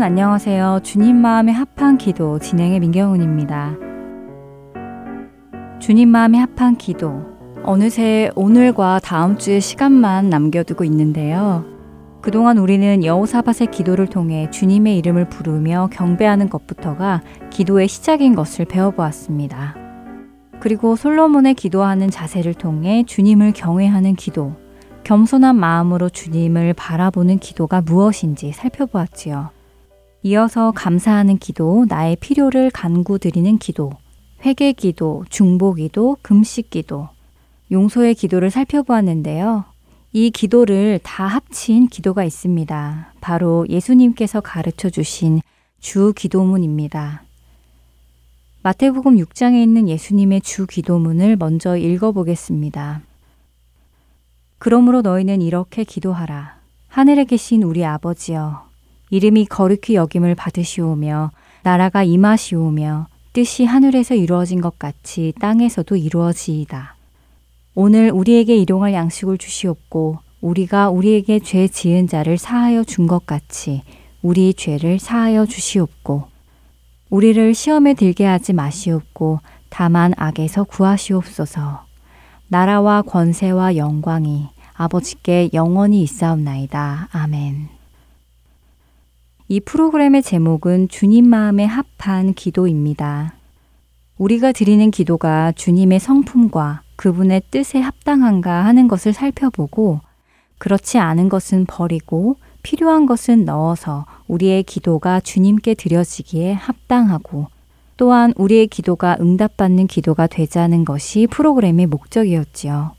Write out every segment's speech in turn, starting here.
여러분 안녕하세요. 주님 마음에 합한 기도 진행의 민경훈입니다. 주님 마음에 합한 기도 어느새 오늘과 다음 주의 시간만 남겨두고 있는데요. 그동안 우리는 여호사밧의 기도를 통해 주님의 이름을 부르며 경배하는 것부터가 기도의 시작인 것을 배워보았습니다. 그리고 솔로몬의 기도하는 자세를 통해 주님을 경외하는 기도, 겸손한 마음으로 주님을 바라보는 기도가 무엇인지 살펴보았지요. 이어서 감사하는 기도, 나의 필요를 간구드리는 기도, 회개 기도, 중보 기도, 금식 기도, 용서의 기도를 살펴보았는데요. 이 기도를 다 합친 기도가 있습니다. 바로 예수님께서 가르쳐 주신 주 기도문입니다. 마태복음 6장에 있는 예수님의 주 기도문을 먼저 읽어보겠습니다. 그러므로 너희는 이렇게 기도하라. 하늘에 계신 우리 아버지여, 이름이 거룩히 여김을 받으시오며, 나라가 임하시오며, 뜻이 하늘에서 이루어진 것 같이 땅에서도 이루어지이다. 오늘 우리에게 일용할 양식을 주시옵고 우리가 우리에게 죄 지은 자를 사하여 준 것 같이 우리 죄를 사하여 주시옵고 우리를 시험에 들게 하지 마시옵고 다만 악에서 구하시옵소서. 나라와 권세와 영광이 아버지께 영원히 있사옵나이다. 아멘. 이 프로그램의 제목은 주님 마음에 합한 기도입니다. 우리가 드리는 기도가 주님의 성품과 그분의 뜻에 합당한가 하는 것을 살펴보고 그렇지 않은 것은 버리고 필요한 것은 넣어서 우리의 기도가 주님께 드려지기에 합당하고 또한 우리의 기도가 응답받는 기도가 되자는 것이 프로그램의 목적이었지요.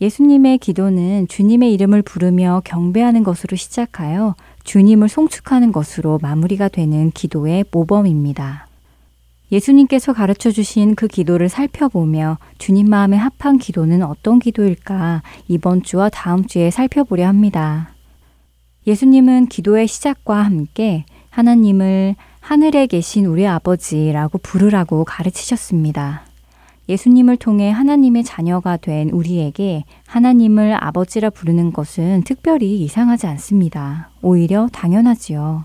예수님의 기도는 주님의 이름을 부르며 경배하는 것으로 시작하여 주님을 송축하는 것으로 마무리가 되는 기도의 모범입니다. 예수님께서 가르쳐 주신 그 기도를 살펴보며 주님 마음에 합한 기도는 어떤 기도일까 이번 주와 다음 주에 살펴보려 합니다. 예수님은 기도의 시작과 함께 하나님을 하늘에 계신 우리 아버지라고 부르라고 가르치셨습니다. 예수님을 통해 하나님의 자녀가 된 우리에게 하나님을 아버지라 부르는 것은 특별히 이상하지 않습니다. 오히려 당연하지요.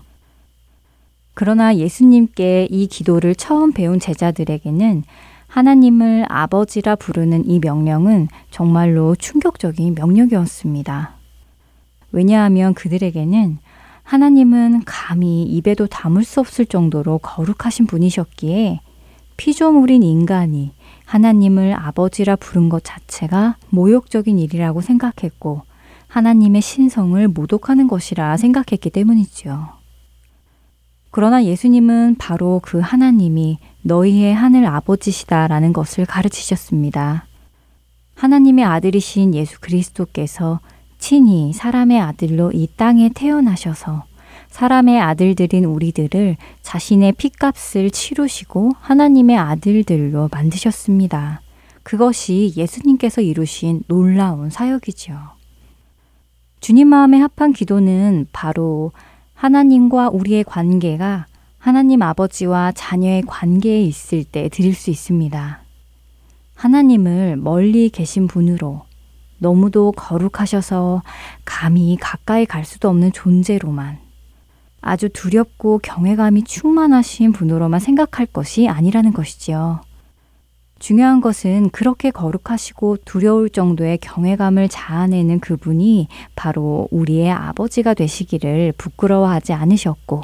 그러나 예수님께 이 기도를 처음 배운 제자들에게는 하나님을 아버지라 부르는 이 명령은 정말로 충격적인 명령이었습니다. 왜냐하면 그들에게는 하나님은 감히 입에도 담을 수 없을 정도로 거룩하신 분이셨기에 피조물인 인간이 하나님을 아버지라 부른 것 자체가 모욕적인 일이라고 생각했고 하나님의 신성을 모독하는 것이라 생각했기 때문이지요. 그러나 예수님은 바로 그 하나님이 너희의 하늘 아버지시다라는 것을 가르치셨습니다. 하나님의 아들이신 예수 그리스도께서 친히 사람의 아들로 이 땅에 태어나셔서 사람의 아들들인 우리들을 자신의 피값을 치르시고 하나님의 아들들로 만드셨습니다. 그것이 예수님께서 이루신 놀라운 사역이지요. 주님 마음에 합한 기도는 바로 하나님과 우리의 관계가 하나님 아버지와 자녀의 관계에 있을 때 드릴 수 있습니다. 하나님을 멀리 계신 분으로 너무도 거룩하셔서 감히 가까이 갈 수도 없는 존재로만 아주 두렵고 경외감이 충만하신 분으로만 생각할 것이 아니라는 것이지요. 중요한 것은 그렇게 거룩하시고 두려울 정도의 경외감을 자아내는 그분이 바로 우리의 아버지가 되시기를 부끄러워하지 않으셨고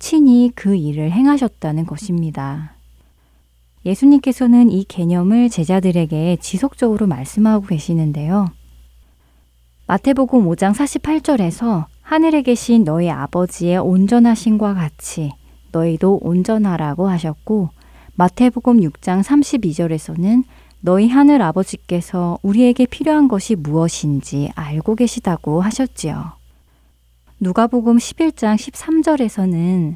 친히 그 일을 행하셨다는 것입니다. 예수님께서는 이 개념을 제자들에게 지속적으로 말씀하고 계시는데요. 마태복음 5장 48절에서 하늘에 계신 너희 아버지의 온전하신과 같이 너희도 온전하라고 하셨고 마태복음 6장 32절에서는 너희 하늘 아버지께서 우리에게 필요한 것이 무엇인지 알고 계시다고 하셨지요. 누가복음 11장 13절에서는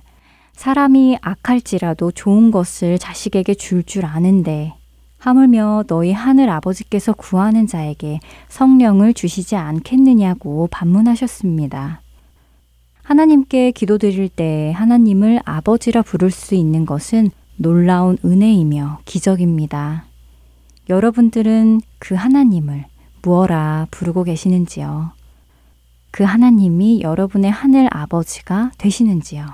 사람이 악할지라도 좋은 것을 자식에게 줄줄 줄 아는데 하물며 너희 하늘 아버지께서 구하는 자에게 성령을 주시지 않겠느냐고 반문하셨습니다. 하나님께 기도드릴 때 하나님을 아버지라 부를 수 있는 것은 놀라운 은혜이며 기적입니다. 여러분들은 그 하나님을 무어라 부르고 계시는지요? 그 하나님이 여러분의 하늘 아버지가 되시는지요?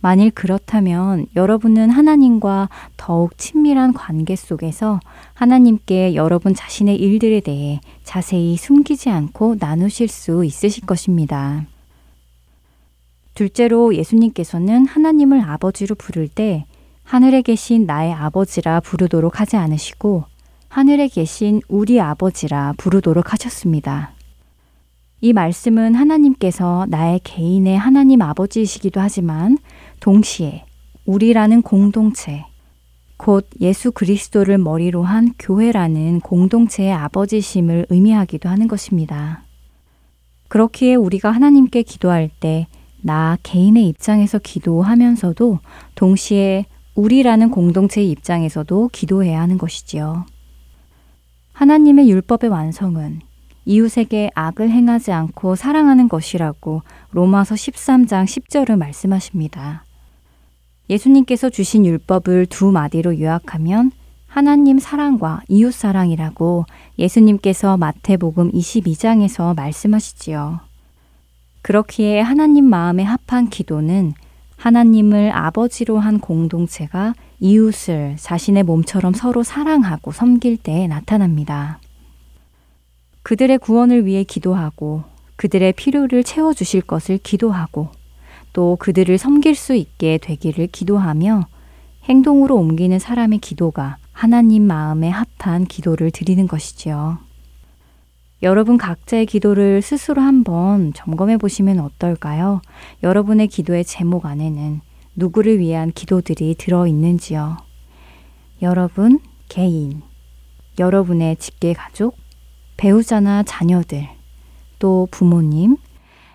만일 그렇다면 여러분은 하나님과 더욱 친밀한 관계 속에서 하나님께 여러분 자신의 일들에 대해 자세히 숨기지 않고 나누실 수 있으실 것입니다. 둘째로 예수님께서는 하나님을 아버지로 부를 때 하늘에 계신 나의 아버지라 부르도록 하지 않으시고 하늘에 계신 우리 아버지라 부르도록 하셨습니다. 이 말씀은 하나님께서 나의 개인의 하나님 아버지이시기도 하지만 동시에 우리라는 공동체, 곧 예수 그리스도를 머리로 한 교회라는 공동체의 아버지심을 의미하기도 하는 것입니다. 그렇기에 우리가 하나님께 기도할 때 나 개인의 입장에서 기도하면서도 동시에 우리라는 공동체의 입장에서도 기도해야 하는 것이지요. 하나님의 율법의 완성은 이웃에게 악을 행하지 않고 사랑하는 것이라고 로마서 13장 10절을 말씀하십니다. 예수님께서 주신 율법을 두 마디로 요약하면 하나님 사랑과 이웃 사랑이라고 예수님께서 마태복음 22장에서 말씀하시지요. 그렇기에 하나님 마음에 합한 기도는 하나님을 아버지로 한 공동체가 이웃을 자신의 몸처럼 서로 사랑하고 섬길 때 나타납니다. 그들의 구원을 위해 기도하고 그들의 필요를 채워주실 것을 기도하고 또 그들을 섬길 수 있게 되기를 기도하며 행동으로 옮기는 사람의 기도가 하나님 마음에 합한 기도를 드리는 것이지요. 여러분 각자의 기도를 스스로 한번 점검해 보시면 어떨까요? 여러분의 기도의 제목 안에는 누구를 위한 기도들이 들어 있는지요. 여러분 개인, 여러분의 직계 가족, 배우자나 자녀들, 또 부모님,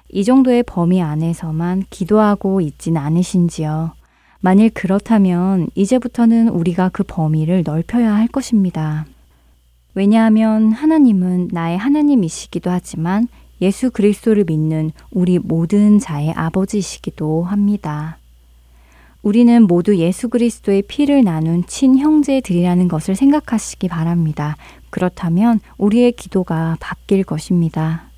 이 정도의 범위 안에서만 기도하고 있진 않으신지요. 만일 그렇다면 이제부터는 우리가 그 범위를 넓혀야 할 것입니다. 왜냐하면 하나님은 나의 하나님이시기도 하지만 예수 그리스도를 믿는 우리 모든 자의 아버지이시기도 합니다. 우리는 모두 예수 그리스도의 피를 나눈 친형제들이라는 것을 생각하시기 바랍니다. 그렇다면 우리의 기도가 바뀔 것입니다.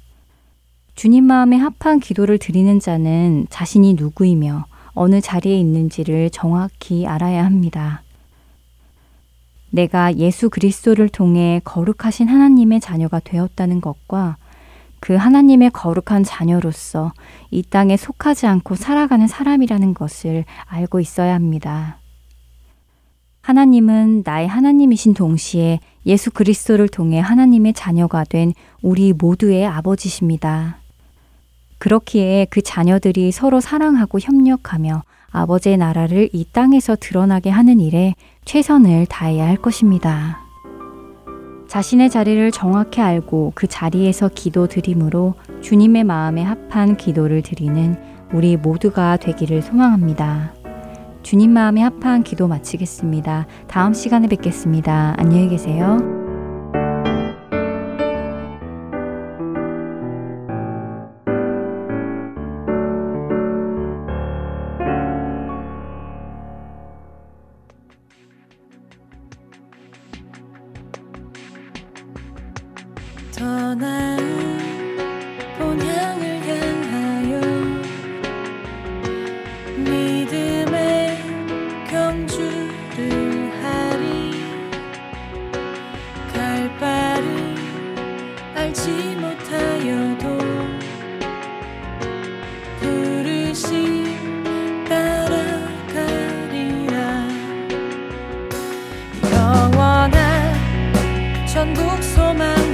주님 마음에 합한 기도를 드리는 자는 자신이 누구이며 어느 자리에 있는지를 정확히 알아야 합니다. 내가 예수 그리스도를 통해 거룩하신 하나님의 자녀가 되었다는 것과 그 하나님의 거룩한 자녀로서 이 땅에 속하지 않고 살아가는 사람이라는 것을 알고 있어야 합니다. 하나님은 나의 하나님이신 동시에 예수 그리스도를 통해 하나님의 자녀가 된 우리 모두의 아버지십니다. 그렇기에 그 자녀들이 서로 사랑하고 협력하며 아버지의 나라를 이 땅에서 드러나게 하는 일에 최선을 다해야 할 것입니다. 자신의 자리를 정확히 알고 그 자리에서 기도 드림으로 주님의 마음에 합한 기도를 드리는 우리 모두가 되기를 소망합니다. 주님 마음에 합한 기도 마치겠습니다. 다음 시간에 뵙겠습니다. 안녕히 계세요. so much.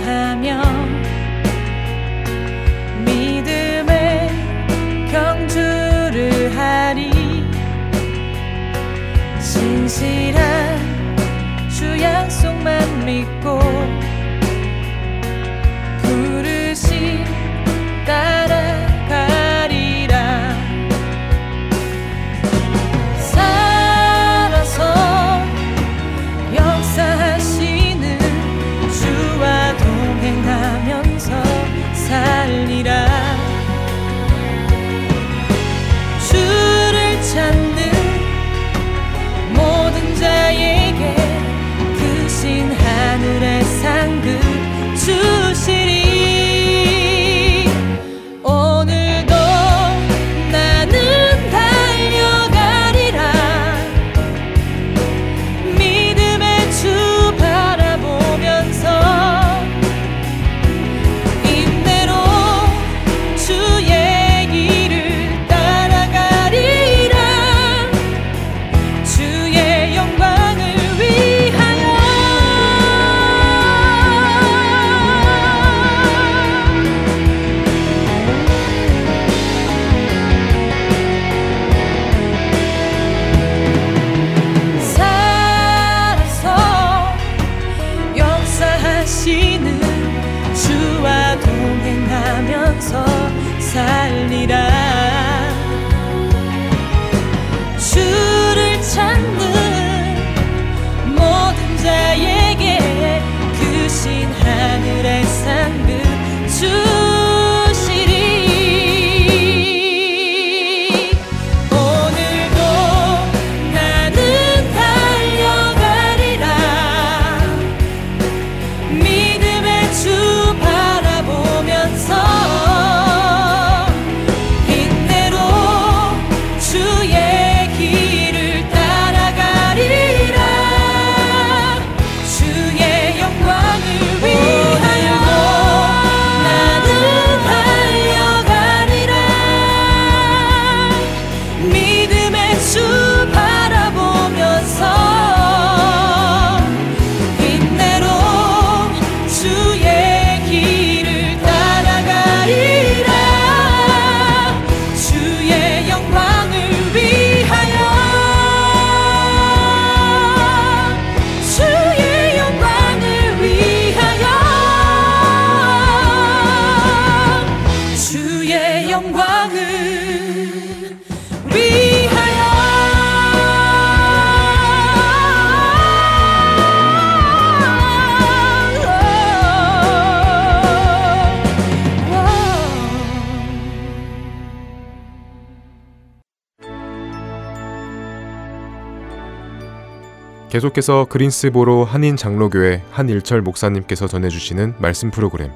계속해서 그린스보로 한인 장로교회 한일철 목사님께서 전해주시는 말씀 프로그램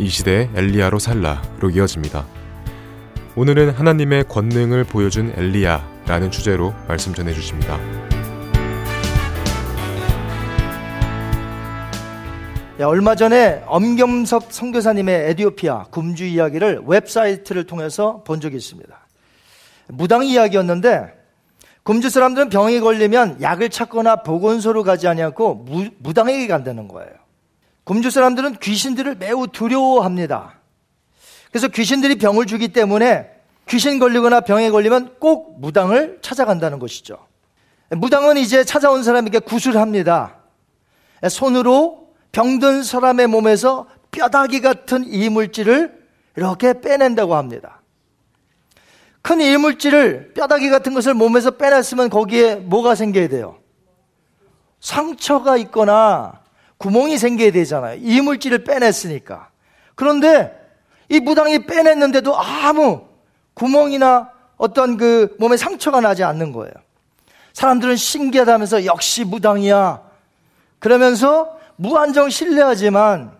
이 시대의 엘리야로 살라로 이어집니다. 오늘은 하나님의 권능을 보여준 엘리야라는 주제로 말씀 전해주십니다. 얼마 전에 엄겸석 선교사님의 에디오피아 굶주 이야기를 웹사이트를 통해서 본 적이 있습니다. 무당 이야기였는데 금주 사람들은 병이 걸리면 약을 찾거나 보건소로 가지 아니하고 무, 당에게 간다는 거예요. 금주 사람들은 귀신들을 매우 두려워합니다. 그래서 귀신들이 병을 주기 때문에 귀신 걸리거나 병에 걸리면 꼭 무당을 찾아간다는 것이죠. 무당은 이제 찾아온 사람에게 구술합니다. 손으로 병든 사람의 몸에서 뼈다귀 같은 이물질을 이렇게 빼낸다고 합니다. 큰 이물질을 뼈다귀 같은 것을 몸에서 빼냈으면 거기에 뭐가 생겨야 돼요? 상처가 있거나 구멍이 생겨야 되잖아요. 이물질을 빼냈으니까. 그런데 이 무당이 빼냈는데도 아무 구멍이나 어떤 그 몸에 상처가 나지 않는 거예요. 사람들은 신기하다면서 역시 무당이야. 그러면서 무한정 신뢰하지만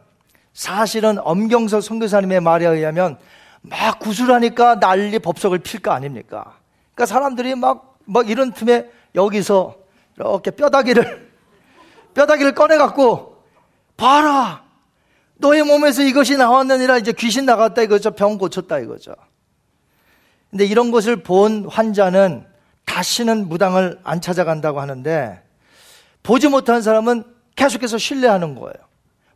사실은 엄경석 선교사님의 말에 의하면 막 구슬하니까 난리 법석을 필 거 아닙니까? 그러니까 사람들이 막, 막 이런 틈에 여기서 이렇게 뼈다귀를, 뼈다귀를 꺼내갖고, 봐라! 너의 몸에서 이것이 나왔느니라 이제 귀신 나갔다 이거죠. 병 고쳤다 이거죠. 근데 이런 것을 본 환자는 다시는 무당을 안 찾아간다고 하는데, 보지 못한 사람은 계속해서 신뢰하는 거예요.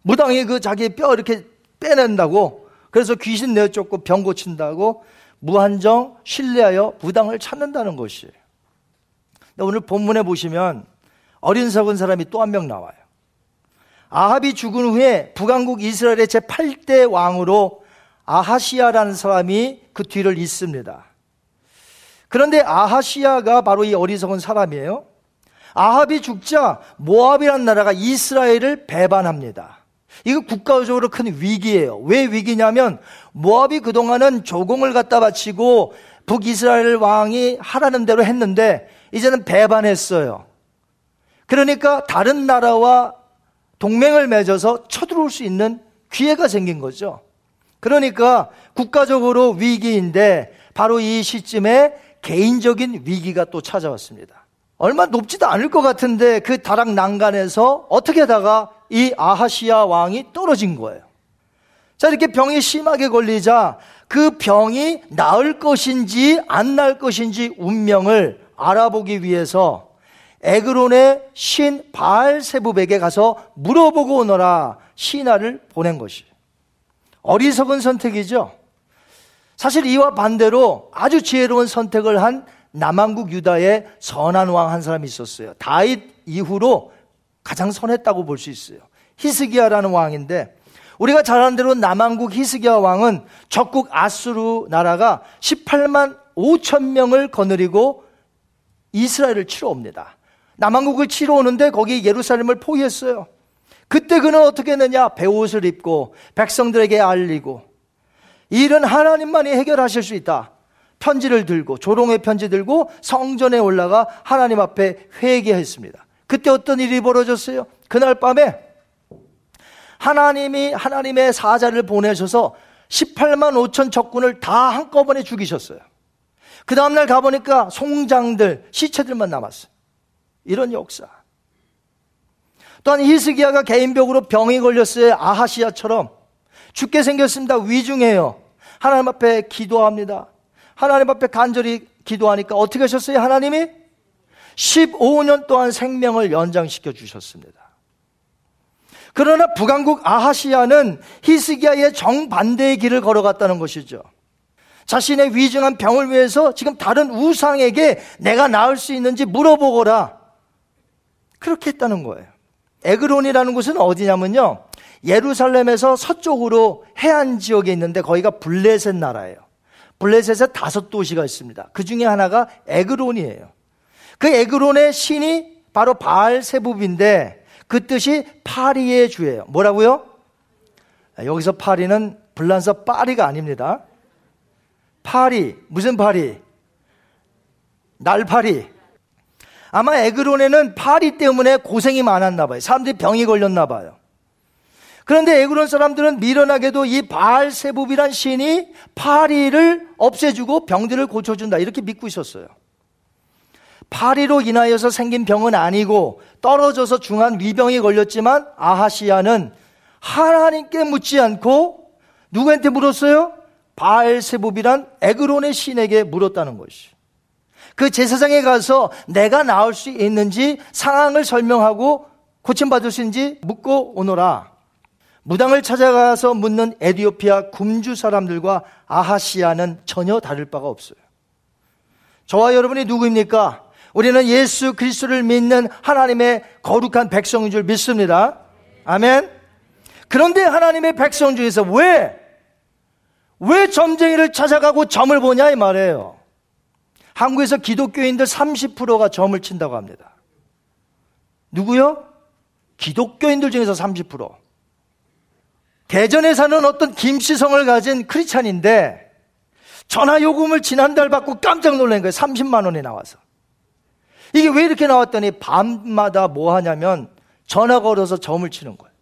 무당이 그 자기 뼈 이렇게 빼낸다고 그래서 귀신 내쫓고 병 고친다고 무한정 신뢰하여 부당을 찾는다는 것이. 오늘 본문에 보시면 어린 석은 사람이 또 한 명 나와요. 아합이 죽은 후에 북왕국 이스라엘의 제8대 왕으로 아하시아라는 사람이 그 뒤를 잇습니다. 그런데 아하시아가 바로 이 어리석은 사람이에요. 아합이 죽자 모압이라는 나라가 이스라엘을 배반합니다. 이거 국가적으로 큰 위기예요. 왜 위기냐면 모압이 그동안은 조공을 갖다 바치고 북이스라엘 왕이 하라는 대로 했는데 이제는 배반했어요. 그러니까 다른 나라와 동맹을 맺어서 쳐들어올 수 있는 기회가 생긴 거죠. 그러니까 국가적으로 위기인데 바로 이 시점에 개인적인 위기가 또 찾아왔습니다. 얼마 높지도 않을 것 같은데 그 다락 난간에서 어떻게 하다가 이 아하시아 왕이 떨어진 거예요. 자, 이렇게 병이 심하게 걸리자 그 병이 나을 것인지 안 나을 것인지 운명을 알아보기 위해서 에그론의 신 바알세부백에 가서 물어보고 오너라 신하를 보낸 것이 어리석은 선택이죠. 사실 이와 반대로 아주 지혜로운 선택을 한 남한국 유다의 선한 왕 한 사람이 있었어요. 다윗 이후로 가장 선했다고 볼 수 있어요. 히스기야라는 왕인데 우리가 잘 아는 대로 남한국 히스기야 왕은 적국 아수르 나라가 18만 5천 명을 거느리고 이스라엘을 치러 옵니다. 남한국을 치러 오는데 거기 예루살렘을 포위했어요. 그때 그는 어떻게 했느냐? 배옷을 입고 백성들에게 알리고 이 일은 하나님만이 해결하실 수 있다. 편지를 들고 조롱의 편지 들고 성전에 올라가 하나님 앞에 회개했습니다. 그때 어떤 일이 벌어졌어요? 그날 밤에 하나님이 하나님의 사자를 보내셔서 18만 5천 적군을 다 한꺼번에 죽이셨어요. 그 다음날 가보니까 송장들, 시체들만 남았어요. 이런 역사. 또한 히스기야가 개인벽으로 병이 걸렸어요. 아하시아처럼. 죽게 생겼습니다. 위중해요. 하나님 앞에 기도합니다. 하나님 앞에 간절히 기도하니까 어떻게 하셨어요? 하나님이 15년 동안 생명을 연장시켜 주셨습니다. 그러나 북왕국 아하시아는 히스기야의 정반대의 길을 걸어갔다는 것이죠. 자신의 위중한 병을 위해서 지금 다른 우상에게 내가 나을 수 있는지 물어보거라. 그렇게 했다는 거예요. 에그론이라는 곳은 어디냐면요. 예루살렘에서 서쪽으로 해안 지역에 있는데 거기가 블레셋 나라예요. 블레셋에 다섯 도시가 있습니다. 그 중에 하나가 에그론이에요. 그 에그론의 신이 바로 바알 세부인데 그 뜻이 파리의 주예요. 뭐라고요? 여기서 파리는 불란서 파리가 아닙니다. 파리 무슨 파리? 날파리. 아마 에그론에는 파리 때문에 고생이 많았나 봐요. 사람들이 병이 걸렸나 봐요. 그런데 에그론 사람들은 미련하게도 이 바알세붑이란 신이 파리를 없애주고 병들을 고쳐준다 이렇게 믿고 있었어요. 파리로 인하여서 생긴 병은 아니고 떨어져서 중한 위병이 걸렸지만 아하시아는 하나님께 묻지 않고 누구한테 물었어요? 바알세붑이란 에그론의 신에게 물었다는 것이. 그 제사장에 가서 내가 나올 수 있는지 상황을 설명하고 고침받을 수 있는지 묻고 오너라. 무당을 찾아가서 묻는 에디오피아 굶주 사람들과 아하시아는 전혀 다를 바가 없어요. 저와 여러분이 누구입니까? 우리는 예수 그리스도를 믿는 하나님의 거룩한 백성인 줄 믿습니다. 아멘. 그런데 하나님의 백성 중에서 왜, 왜 점쟁이를 찾아가고 점을 보냐 이 말이에요. 한국에서 기독교인들 30%가 점을 친다고 합니다. 누구요? 기독교인들 중에서 30%. 대전에 사는 어떤 김씨성을 가진 크리찬인데 전화 요금을 지난달 받고 깜짝 놀란 거예요. 30만 원이 나와서. 이게 왜 이렇게 나왔더니 밤마다 뭐 하냐면 전화 걸어서 점을 치는 거예요.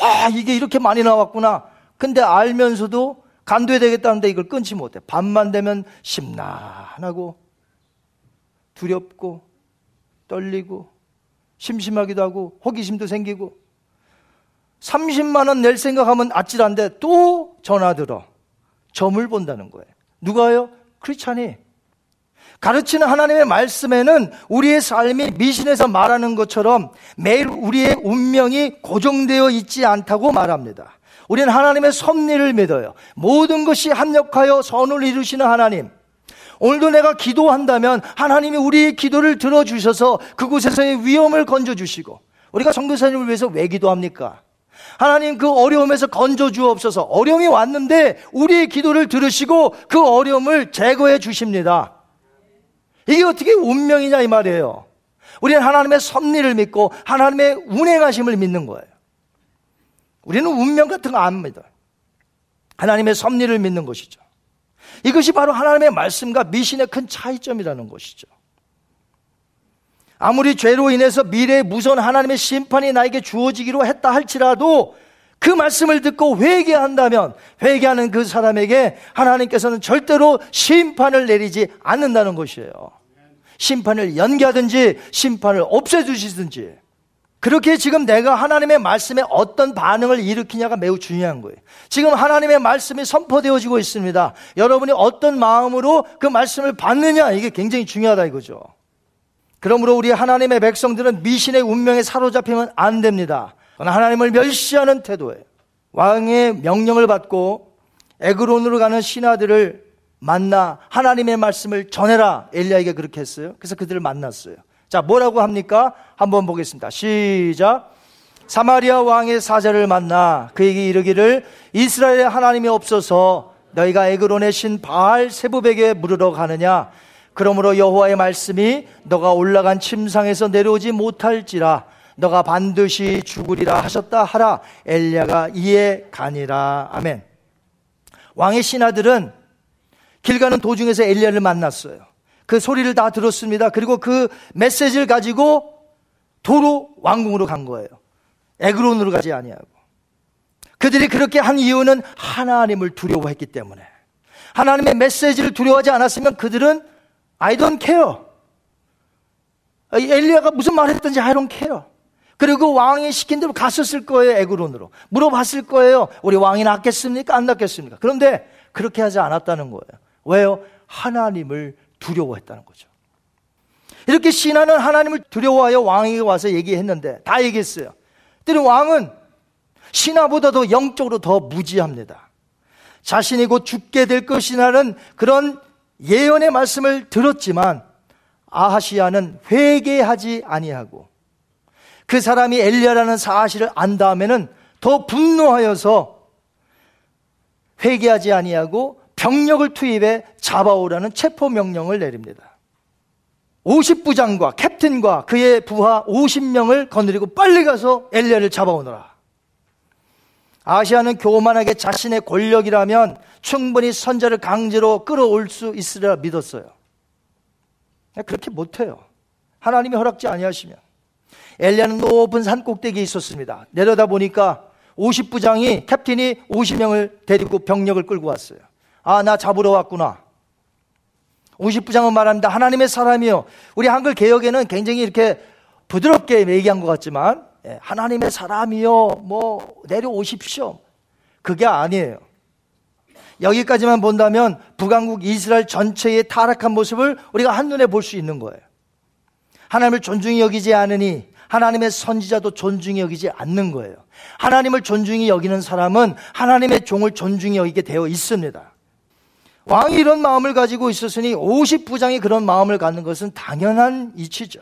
와, 이게 이렇게 많이 나왔구나. 근데 알면서도 간도해야 되겠다는데 이걸 끊지 못해. 밤만 되면 심란하고 두렵고 떨리고 심심하기도 하고 호기심도 생기고 30만 원 낼 생각하면 아찔한데 또 전화 들어. 점을 본다는 거예요. 누가요? 크리스찬이. 가르치는 하나님의 말씀에는 우리의 삶이 미신에서 말하는 것처럼 매일 우리의 운명이 고정되어 있지 않다고 말합니다. 우리는 하나님의 섭리를 믿어요. 모든 것이 합력하여 선을 이루시는 하나님. 오늘도 내가 기도한다면 하나님이 우리의 기도를 들어주셔서 그곳에서의 위험을 건져주시고 우리가 성교사님을 위해서 왜 기도합니까? 하나님 그 어려움에서 건져 주옵소서. 어려움이 왔는데 우리의 기도를 들으시고 그 어려움을 제거해 주십니다. 이게 어떻게 운명이냐 이 말이에요. 우리는 하나님의 섭리를 믿고 하나님의 운행하심을 믿는 거예요. 우리는 운명 같은 거 안 믿어요. 하나님의 섭리를 믿는 것이죠. 이것이 바로 하나님의 말씀과 미신의 큰 차이점이라는 것이죠. 아무리 죄로 인해서 미래의 무서운 하나님의 심판이 나에게 주어지기로 했다 할지라도 그 말씀을 듣고 회개한다면 회개하는 그 사람에게 하나님께서는 절대로 심판을 내리지 않는다는 것이에요. 심판을 연기하든지 심판을 없애주시든지 그렇게 지금 내가 하나님의 말씀에 어떤 반응을 일으키냐가 매우 중요한 거예요. 지금 하나님의 말씀이 선포되어지고 있습니다. 여러분이 어떤 마음으로 그 말씀을 받느냐 이게 굉장히 중요하다 이거죠. 그러므로 우리 하나님의 백성들은 미신의 운명에 사로잡히면 안 됩니다. 하나님을 멸시하는 태도예요. 왕의 명령을 받고 에그론으로 가는 신하들을 만나 하나님의 말씀을 전해라. 엘리야에게 그렇게 했어요. 그래서 그들을 만났어요. 자, 뭐라고 합니까? 한번 보겠습니다. 시작. 사마리아 왕의 사자를 만나 그에게 이르기를 이스라엘의 하나님이 없어서 너희가 에그론의 신 바알 세부백에 물으러 가느냐? 그러므로 여호와의 말씀이 너가 올라간 침상에서 내려오지 못할지라 너가 반드시 죽으리라 하셨다 하라 엘리야가 이에 가니라 아멘. 왕의 신하들은 길 가는 도중에서 엘리야를 만났어요. 그 소리를 다 들었습니다. 그리고 그 메시지를 가지고 도로 왕궁으로 간 거예요. 에그론으로 가지 아니하고. 그들이 그렇게 한 이유는 하나님을 두려워했기 때문에. 하나님의 메시지를 두려워하지 않았으면 그들은 I don't care. 엘리야가 무슨 말 했든지 I don't care. 그리고 왕이 시킨 대로 갔었을 거예요, 에그론으로. 물어봤을 거예요. 우리 왕이 낫겠습니까? 안 낫겠습니까? 그런데 그렇게 하지 않았다는 거예요. 왜요? 하나님을 두려워했다는 거죠. 이렇게 신하는 하나님을 두려워하여 왕에게 와서 얘기했는데 다 얘기했어요. 그랬더니 왕은 신하보다도 영적으로 더 무지합니다. 자신이 곧 죽게 될 것이라는 그런 예언의 말씀을 들었지만 아하시아는 회개하지 아니하고 그 사람이 엘리야라는 사실을 안 다음에는 더 분노하여서 회개하지 아니하고 병력을 투입해 잡아오라는 체포 명령을 내립니다. 50부장과 캡틴과 그의 부하 50명을 거느리고 빨리 가서 엘리야를 잡아오너라. 아시아는 교만하게 자신의 권력이라면 충분히 선자를 강제로 끌어올 수 있으리라 믿었어요. 그렇게 못해요. 하나님이 허락지 아니하시면 엘리야는 높은 산 꼭대기에 있었습니다. 내려다 보니까 50부장이 캡틴이 50명을 데리고 병력을 끌고 왔어요. 아, 나 잡으러 왔구나. 50부장은 말합니다. 하나님의 사람이요. 우리 한글 개혁에는 굉장히 이렇게 부드럽게 얘기한 것 같지만, 예, 하나님의 사람이요. 뭐, 내려오십시오. 그게 아니에요. 여기까지만 본다면 북왕국 이스라엘 전체의 타락한 모습을 우리가 한눈에 볼 수 있는 거예요. 하나님을 존중히 여기지 않으니 하나님의 선지자도 존중히 여기지 않는 거예요. 하나님을 존중히 여기는 사람은 하나님의 종을 존중히 여기게 되어 있습니다. 왕이 이런 마음을 가지고 있었으니 50부장이 그런 마음을 갖는 것은 당연한 이치죠.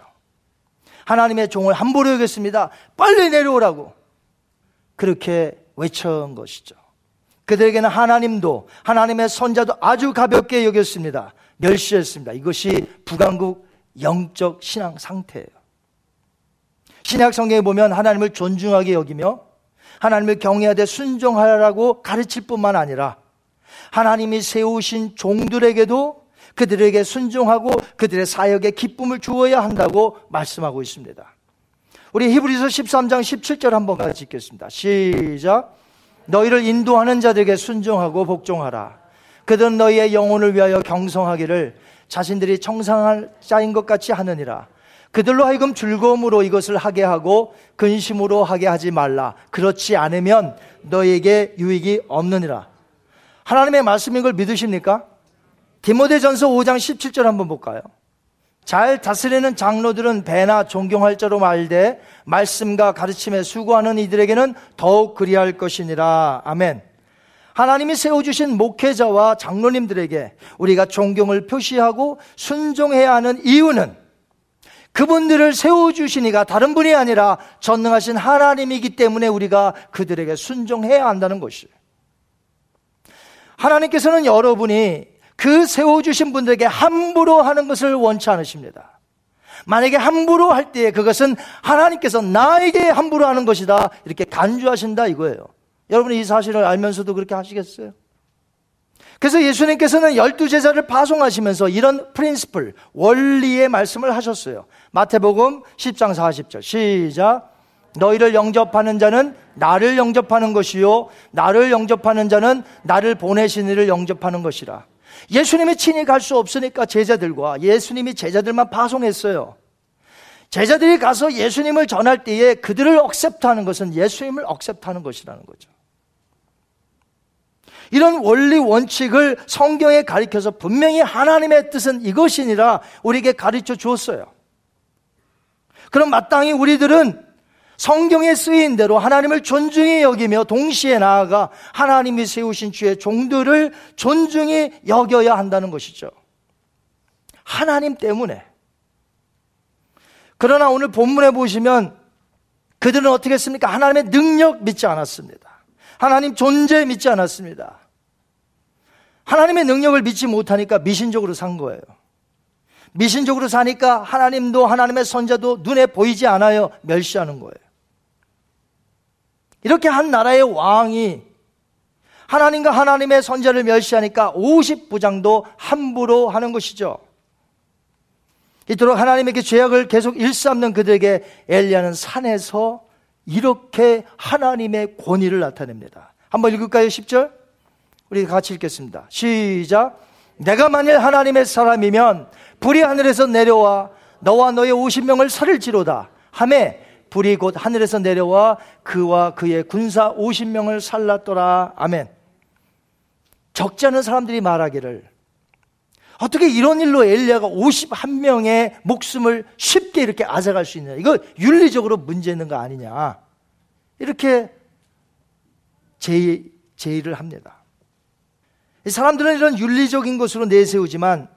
하나님의 종을 함부로 여겼습니다. 빨리 내려오라고. 그렇게 외쳐온 것이죠. 그들에게는 하나님도 하나님의 선자도 아주 가볍게 여겼습니다. 멸시했습니다. 이것이 북왕국 영적 신앙 상태예요. 신약 성경에 보면 하나님을 존중하게 여기며 하나님을 경외하되 순종하라고 가르칠 뿐만 아니라 하나님이 세우신 종들에게도 그들에게 순종하고 그들의 사역에 기쁨을 주어야 한다고 말씀하고 있습니다. 우리 히브리서 13장 17절 한번 같이 읽겠습니다. 시작. 너희를 인도하는 자들에게 순종하고 복종하라. 그들은 너희의 영혼을 위하여 경성하기를 자신들이 청상할 자인 것 같이 하느니라. 그들로 하여금 즐거움으로 이것을 하게 하고 근심으로 하게 하지 말라. 그렇지 않으면 너에게 유익이 없느니라. 하나님의 말씀인 걸 믿으십니까? 디모데전서 5장 17절 한번 볼까요? 잘 다스리는 장로들은 배나 존경할 자로 말되 말씀과 가르침에 수고하는 이들에게는 더욱 그리할 것이니라. 아멘. 하나님이 세워주신 목회자와 장로님들에게 우리가 존경을 표시하고 순종해야 하는 이유는 그분들을 세워주시니가 다른 분이 아니라 전능하신 하나님이기 때문에 우리가 그들에게 순종해야 한다는 것이에요. 하나님께서는 여러분이 그 세워주신 분들에게 함부로 하는 것을 원치 않으십니다. 만약에 함부로 할때 그것은 하나님께서 나에게 함부로 하는 것이다. 이렇게 간주하신다 이거예요. 여러분이 이 사실을 알면서도 그렇게 하시겠어요? 그래서 예수님께서는 열두 제자를 파송하시면서 이런 프린스플, 원리의 말씀을 하셨어요. 마태복음 10장 40절. 시작. 너희를 영접하는 자는 나를 영접하는 것이요. 나를 영접하는 자는 나를 보내신 이를 영접하는 것이라. 예수님이 친히 갈 수 없으니까 제자들과 예수님이 제자들만 파송했어요. 제자들이 가서 예수님을 전할 때에 그들을 억셉트하는 것은 예수님을 억셉트하는 것이라는 거죠. 이런 원리 원칙을 성경에 가리켜서 분명히 하나님의 뜻은 이것이니라 우리에게 가르쳐 주었어요. 그럼 마땅히 우리들은 성경에 쓰인 대로 하나님을 존중히 여기며 동시에 나아가 하나님이 세우신 주의 종들을 존중히 여겨야 한다는 것이죠. 하나님 때문에. 그러나 오늘 본문에 보시면 그들은 어떻게 했습니까? 하나님의 능력 믿지 않았습니다. 하나님 존재 믿지 않았습니다. 하나님의 능력을 믿지 못하니까 미신적으로 산 거예요. 미신적으로 사니까 하나님도 하나님의 선자도 눈에 보이지 않아요. 멸시하는 거예요. 이렇게 한 나라의 왕이 하나님과 하나님의 선자를 멸시하니까 50부장도 함부로 하는 것이죠. 이토록 하나님에게 죄악을 계속 일삼는 그들에게 엘리야는 산에서 이렇게 하나님의 권위를 나타냅니다. 한번 읽을까요? 10절? 우리 같이 읽겠습니다. 시작. 내가 만일 하나님의 사람이면 불이 하늘에서 내려와 너와 너의 50명을 살을 지로다. 함에 불이 곧 하늘에서 내려와 그와 그의 군사 50명을 살랐더라. 아멘. 적지 않은 사람들이 말하기를 어떻게 이런 일로 엘리야가 51명의 목숨을 쉽게 이렇게 앗아갈 수 있느냐. 이거 윤리적으로 문제 있는 거 아니냐. 이렇게 제의, 제의를 합니다. 사람들은 이런 윤리적인 것으로 내세우지만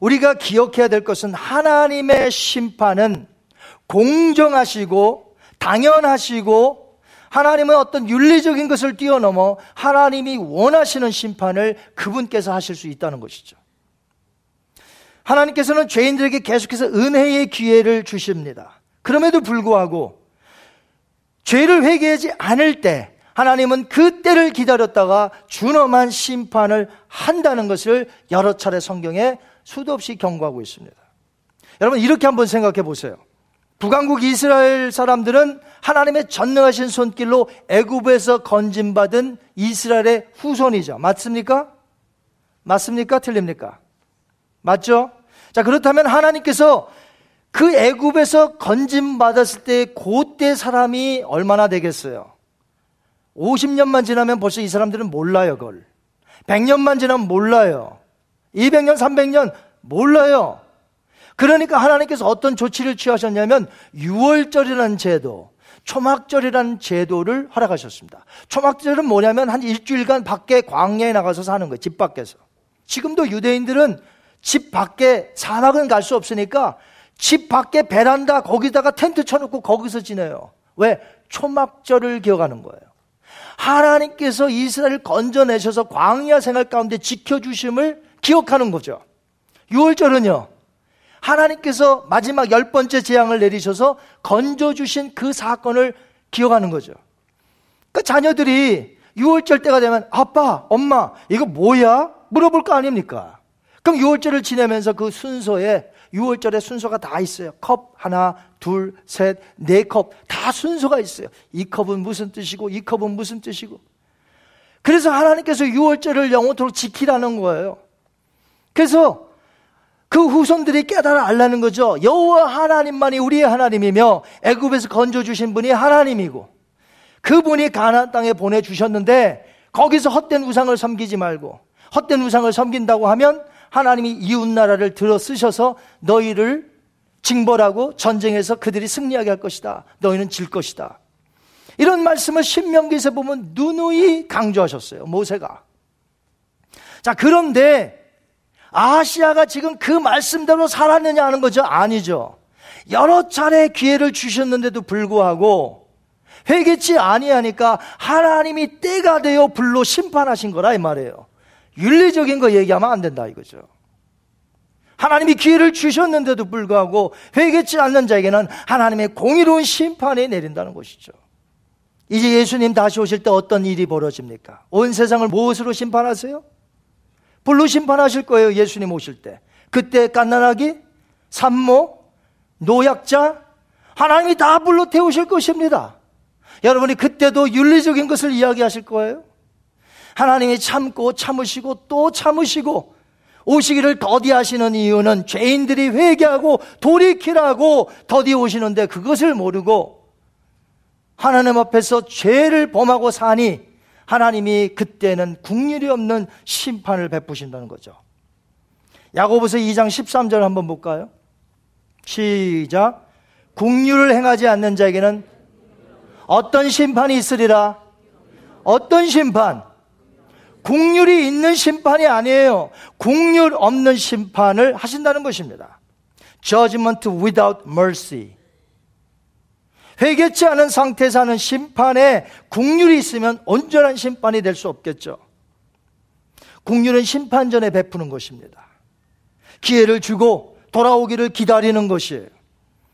우리가 기억해야 될 것은 하나님의 심판은 공정하시고 당연하시고 하나님은 어떤 윤리적인 것을 뛰어넘어 하나님이 원하시는 심판을 그분께서 하실 수 있다는 것이죠. 하나님께서는 죄인들에게 계속해서 은혜의 기회를 주십니다. 그럼에도 불구하고 죄를 회개하지 않을 때 하나님은 그 때를 기다렸다가 준엄한 심판을 한다는 것을 여러 차례 성경에 수도 없이 경고하고 있습니다. 여러분 이렇게 한번 생각해 보세요. 북왕국 이스라엘 사람들은 하나님의 전능하신 손길로 애굽에서 건진받은 이스라엘의 후손이죠. 맞습니까? 맞습니까? 틀립니까? 맞죠? 자, 그렇다면 하나님께서 그 애굽에서 건진 받았을 때 그때 사람이 얼마나 되겠어요? 50년만 지나면 벌써 이 사람들은 몰라요, 그걸. 100년만 지나면 몰라요. 200년, 300년 몰라요. 그러니까 하나님께서 어떤 조치를 취하셨냐면 6월절이라는 제도, 초막절이라는 제도를 허락하셨습니다. 초막절은 뭐냐면 한 일주일간 밖에 광야에 나가서 사는 거예요. 집 밖에서. 지금도 유대인들은 집 밖에 사막은 갈 수 없으니까 집 밖에 베란다 거기다가 텐트 쳐놓고 거기서 지내요. 왜? 초막절을 기억하는 거예요. 하나님께서 이스라엘을 건져내셔서 광야 생활 가운데 지켜주심을 기억하는 거죠. 6월절은요. 하나님께서 마지막 열 번째 재앙을 내리셔서 건져주신 그 사건을 기억하는 거죠. 그 자녀들이 6월절 때가 되면 아빠, 엄마, 이거 뭐야? 물어볼 거 아닙니까? 그럼 6월절을 지내면서 그 순서에 6월절에 순서가 다 있어요. 컵 하나, 둘, 셋, 네 컵. 다 순서가 있어요. 이 컵은 무슨 뜻이고, 이 컵은 무슨 뜻이고. 그래서 하나님께서 6월절을 영원토록 지키라는 거예요. 그래서 그 후손들이 깨달아 알라는 거죠. 여호와 하나님만이 우리의 하나님이며 애굽에서 건져 주신 분이 하나님이고 그분이 가나안 땅에 보내 주셨는데 거기서 헛된 우상을 섬기지 말고 헛된 우상을 섬긴다고 하면 하나님이 이웃 나라를 들어 쓰셔서 너희를 징벌하고 전쟁에서 그들이 승리하게 할 것이다. 너희는 질 것이다. 이런 말씀을 신명기에서 보면 누누이 강조하셨어요. 모세가. 자, 그런데 아시아가 지금 그 말씀대로 살았느냐 하는 거죠? 아니죠. 여러 차례 기회를 주셨는데도 불구하고 회개치 아니하니까 하나님이 때가 되어 불로 심판하신 거라 이 말이에요. 윤리적인 거 얘기하면 안 된다 이거죠. 하나님이 기회를 주셨는데도 불구하고 회개치 않는 자에게는 하나님의 공의로운 심판이 내린다는 것이죠. 이제 예수님 다시 오실 때 어떤 일이 벌어집니까? 온 세상을 무엇으로 심판하세요? 불로 심판하실 거예요. 예수님 오실 때. 그때 깐난아기, 산모, 노약자, 하나님이 다 불로 태우실 것입니다. 여러분이 그때도 윤리적인 것을 이야기하실 거예요. 하나님이 참고 참으시고 또 참으시고 오시기를 더디하시는 이유는 죄인들이 회개하고 돌이키라고 더디 오시는데 그것을 모르고 하나님 앞에서 죄를 범하고 사니 하나님이 그때는 국률이 없는 심판을 베푸신다는 거죠. 야고보서 2장 13절 한번 볼까요? 시작. 국률을 행하지 않는 자에게는 어떤 심판이 있으리라? 어떤 심판? 국률이 있는 심판이 아니에요. 국률 없는 심판을 하신다는 것입니다. Judgment without mercy. 회개치 않은 상태에서 하는 심판에 국률이 있으면 온전한 심판이 될 수 없겠죠. 국률은 심판 전에 베푸는 것입니다. 기회를 주고 돌아오기를 기다리는 것이에요.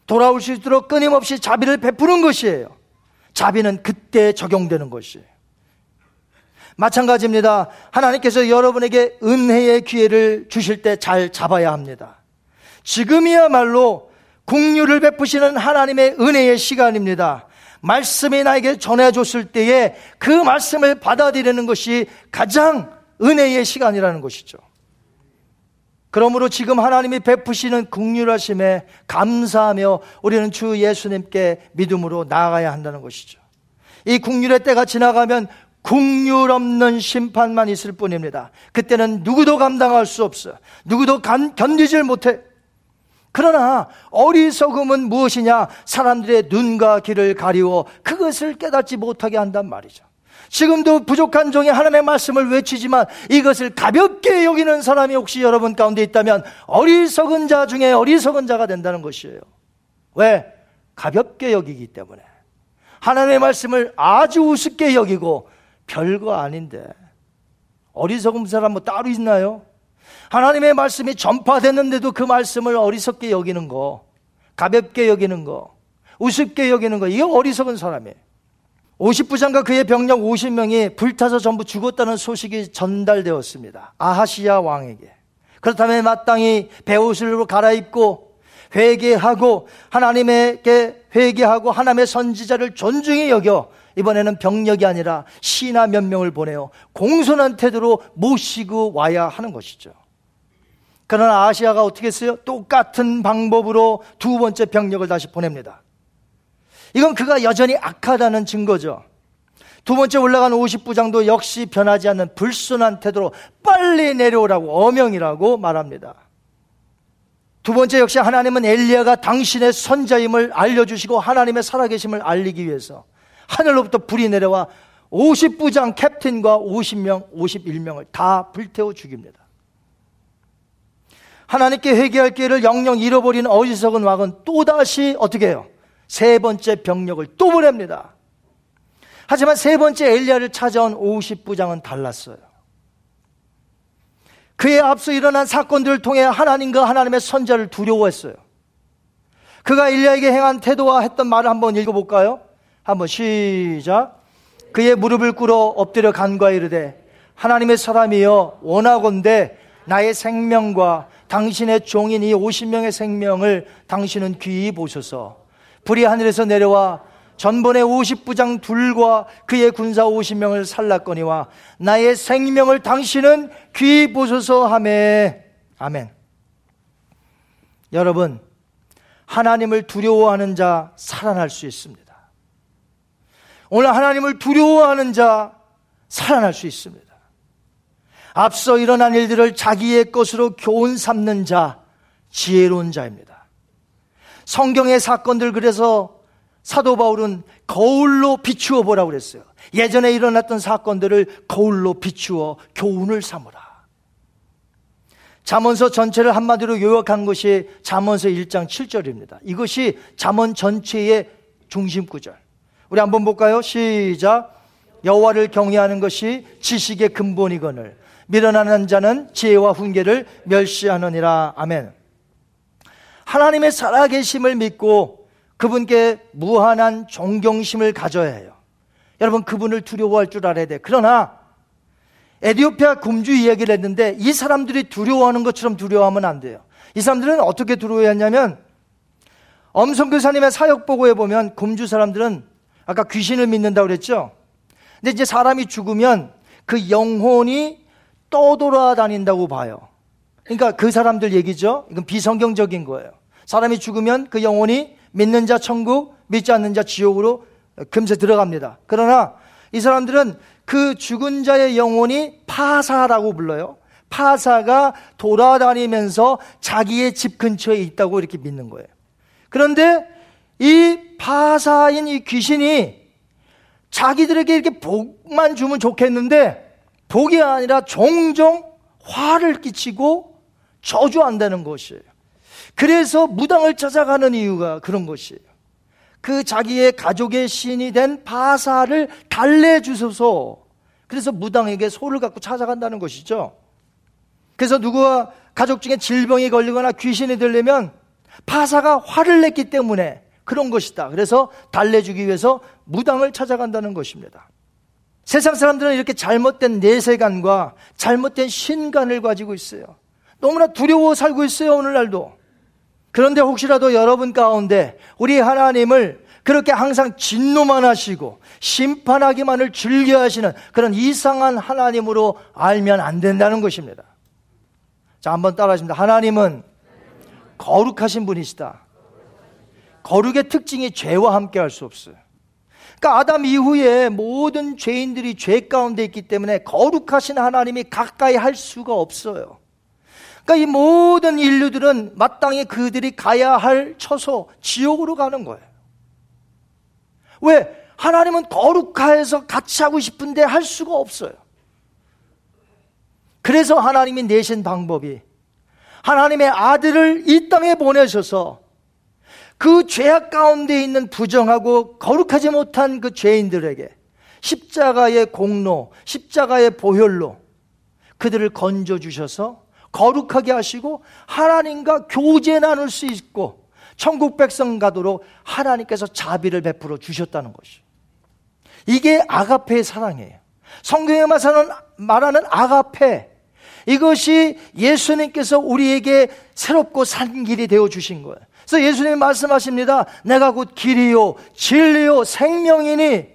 돌아올 수 있도록 끊임없이 자비를 베푸는 것이에요. 자비는 그때 적용되는 것이에요. 마찬가지입니다. 하나님께서 여러분에게 은혜의 기회를 주실 때 잘 잡아야 합니다. 지금이야말로 국류를 베푸시는 하나님의 은혜의 시간입니다. 말씀이 나에게 전해줬을 때에 그 말씀을 받아들이는 것이 가장 은혜의 시간이라는 것이죠. 그러므로 지금 하나님이 베푸시는 국률하심에 감사하며 우리는 주 예수님께 믿음으로 나아가야 한다는 것이죠. 이 국률의 때가 지나가면 국률 없는 심판만 있을 뿐입니다. 그때는 누구도 감당할 수 없어. 누구도 견디질 못해. 그러나 어리석음은 무엇이냐? 사람들의 눈과 귀를 가리워 그것을 깨닫지 못하게 한단 말이죠. 지금도 부족한 종이 하나님의 말씀을 외치지만 이것을 가볍게 여기는 사람이 혹시 여러분 가운데 있다면 어리석은 자 중에 어리석은 자가 된다는 것이에요. 왜? 가볍게 여기기 때문에. 하나님의 말씀을 아주 우습게 여기고 별거 아닌데 어리석은 사람 뭐 따로 있나요? 하나님의 말씀이 전파됐는데도 그 말씀을 어리석게 여기는 거, 가볍게 여기는 거, 우습게 여기는 거, 이게 어리석은 사람이에요. 50부장과 그의 병력 50명이 불타서 전부 죽었다는 소식이 전달되었습니다. 아하시아 왕에게. 그렇다면 마땅히 배옷으로 갈아입고 회개하고 하나님에게 회개하고 하나님의 선지자를 존중히 여겨 이번에는 병력이 아니라 신하 몇 명을 보내어 공손한 태도로 모시고 와야 하는 것이죠. 그러나 아시아가 어떻게 했어요? 똑같은 방법으로 두 번째 병력을 다시 보냅니다. 이건 그가 여전히 악하다는 증거죠. 두 번째 올라간 50부장도 역시 변하지 않는 불순한 태도로 빨리 내려오라고 어명이라고 말합니다. 두 번째 역시 하나님은 엘리야가 당신의 선자임을 알려주시고 하나님의 살아계심을 알리기 위해서 하늘로부터 불이 내려와 50부장 캡틴과 50명, 51명을 다 불태워 죽입니다. 하나님께 회개할 기회를 영영 잃어버린 어리석은 왕은 또다시 어떻게 해요? 세 번째 병력을 또 보냅니다. 하지만 세 번째 엘리야를 찾아온 50부장은 달랐어요. 그에 앞서 일어난 사건들을 통해 하나님과 하나님의 선자를 두려워했어요. 그가 엘리야에게 행한 태도와 했던 말을 한번 읽어볼까요? 한번 시작. 그의 무릎을 꿇어 엎드려 간과 이르되 하나님의 사람이여 원하건대 나의 생명과 당신의 종인 이 50명의 생명을 당신은 귀히 보셔서 불이 하늘에서 내려와 전번의 50부장 둘과 그의 군사 50명을 살랐거니와 나의 생명을 당신은 귀히 보셔서 하매 아멘. 여러분 하나님을 두려워하는 자 살아날 수 있습니다. 오늘 하나님을 두려워하는 자 살아날 수 있습니다. 앞서 일어난 일들을 자기의 것으로 교훈 삼는 자, 지혜로운 자입니다. 성경의 사건들 그래서 사도 바울은 거울로 비추어 보라고 그랬어요. 예전에 일어났던 사건들을 거울로 비추어 교훈을 삼으라. 잠언서 전체를 한마디로 요약한 것이 잠언서 1장 7절입니다. 이것이 잠언 전체의 중심 구절. 우리 한번 볼까요? 시작. 여호와를 경외하는 것이 지식의 근본이거늘 밀어나는 자는 지혜와 훈계를 멸시하느니라. 아멘. 하나님의 살아계심을 믿고 그분께 무한한 존경심을 가져야 해요. 여러분 그분을 두려워할 줄 알아야 돼. 그러나 에디오피아 굶주 이야기를 했는데 이 사람들이 두려워하는 것처럼 두려워하면 안 돼요. 이 사람들은 어떻게 두려워했냐면 엄성 교사님의 사역 보고에 보면 굶주 사람들은 아까 귀신을 믿는다고 그랬죠? 근데 이제 사람이 죽으면 그 영혼이 떠돌아다닌다고 봐요. 그러니까 그 사람들 얘기죠. 이건 비성경적인 거예요. 사람이 죽으면 그 영혼이 믿는 자 천국, 믿지 않는 자 지옥으로 금세 들어갑니다. 그러나 이 사람들은 그 죽은 자의 영혼이 파사라고 불러요. 파사가 돌아다니면서 자기의 집 근처에 있다고 이렇게 믿는 거예요. 그런데 이 파사인 이 귀신이 자기들에게 이렇게 복만 주면 좋겠는데 복이 아니라 종종 화를 끼치고 저주한다는 것이에요. 그래서 무당을 찾아가는 이유가 그런 것이에요. 그 자기의 가족의 신이 된 파사를 달래주소서. 그래서 무당에게 소를 갖고 찾아간다는 것이죠. 그래서 누구와 가족 중에 질병이 걸리거나 귀신이 들리면 파사가 화를 냈기 때문에 그런 것이다. 그래서 달래주기 위해서 무당을 찾아간다는 것입니다. 세상 사람들은 이렇게 잘못된 내세관과 잘못된 신관을 가지고 있어요. 너무나 두려워 살고 있어요, 오늘날도. 그런데 혹시라도 여러분 가운데 우리 하나님을 그렇게 항상 진노만 하시고 심판하기만을 즐겨 하시는 그런 이상한 하나님으로 알면 안 된다는 것입니다. 자, 한번 따라 하십니다. 하나님은 거룩하신 분이시다. 거룩의 특징이 죄와 함께 할 수 없어요. 그러니까 아담 이후에 모든 죄인들이 죄 가운데 있기 때문에 거룩하신 하나님이 가까이 할 수가 없어요. 그러니까 이 모든 인류들은 마땅히 그들이 가야 할 처소, 지옥으로 가는 거예요. 왜? 하나님은 거룩하여서 같이 하고 싶은데 할 수가 없어요. 그래서 하나님이 내신 방법이 하나님의 아들을 이 땅에 보내셔서 그 죄악 가운데 있는 부정하고 거룩하지 못한 그 죄인들에게 십자가의 공로, 십자가의 보혈로 그들을 건져 주셔서 거룩하게 하시고 하나님과 교제 나눌 수 있고 천국 백성 가도록 하나님께서 자비를 베풀어 주셨다는 것이. 이게 아가페의 사랑이에요. 성경에 말하는, 말하는 아가페. 이것이 예수님께서 우리에게 새롭고 산 길이 되어 주신 거예요. 그래서 예수님이 말씀하십니다. 내가 곧 길이요, 진리요, 생명이니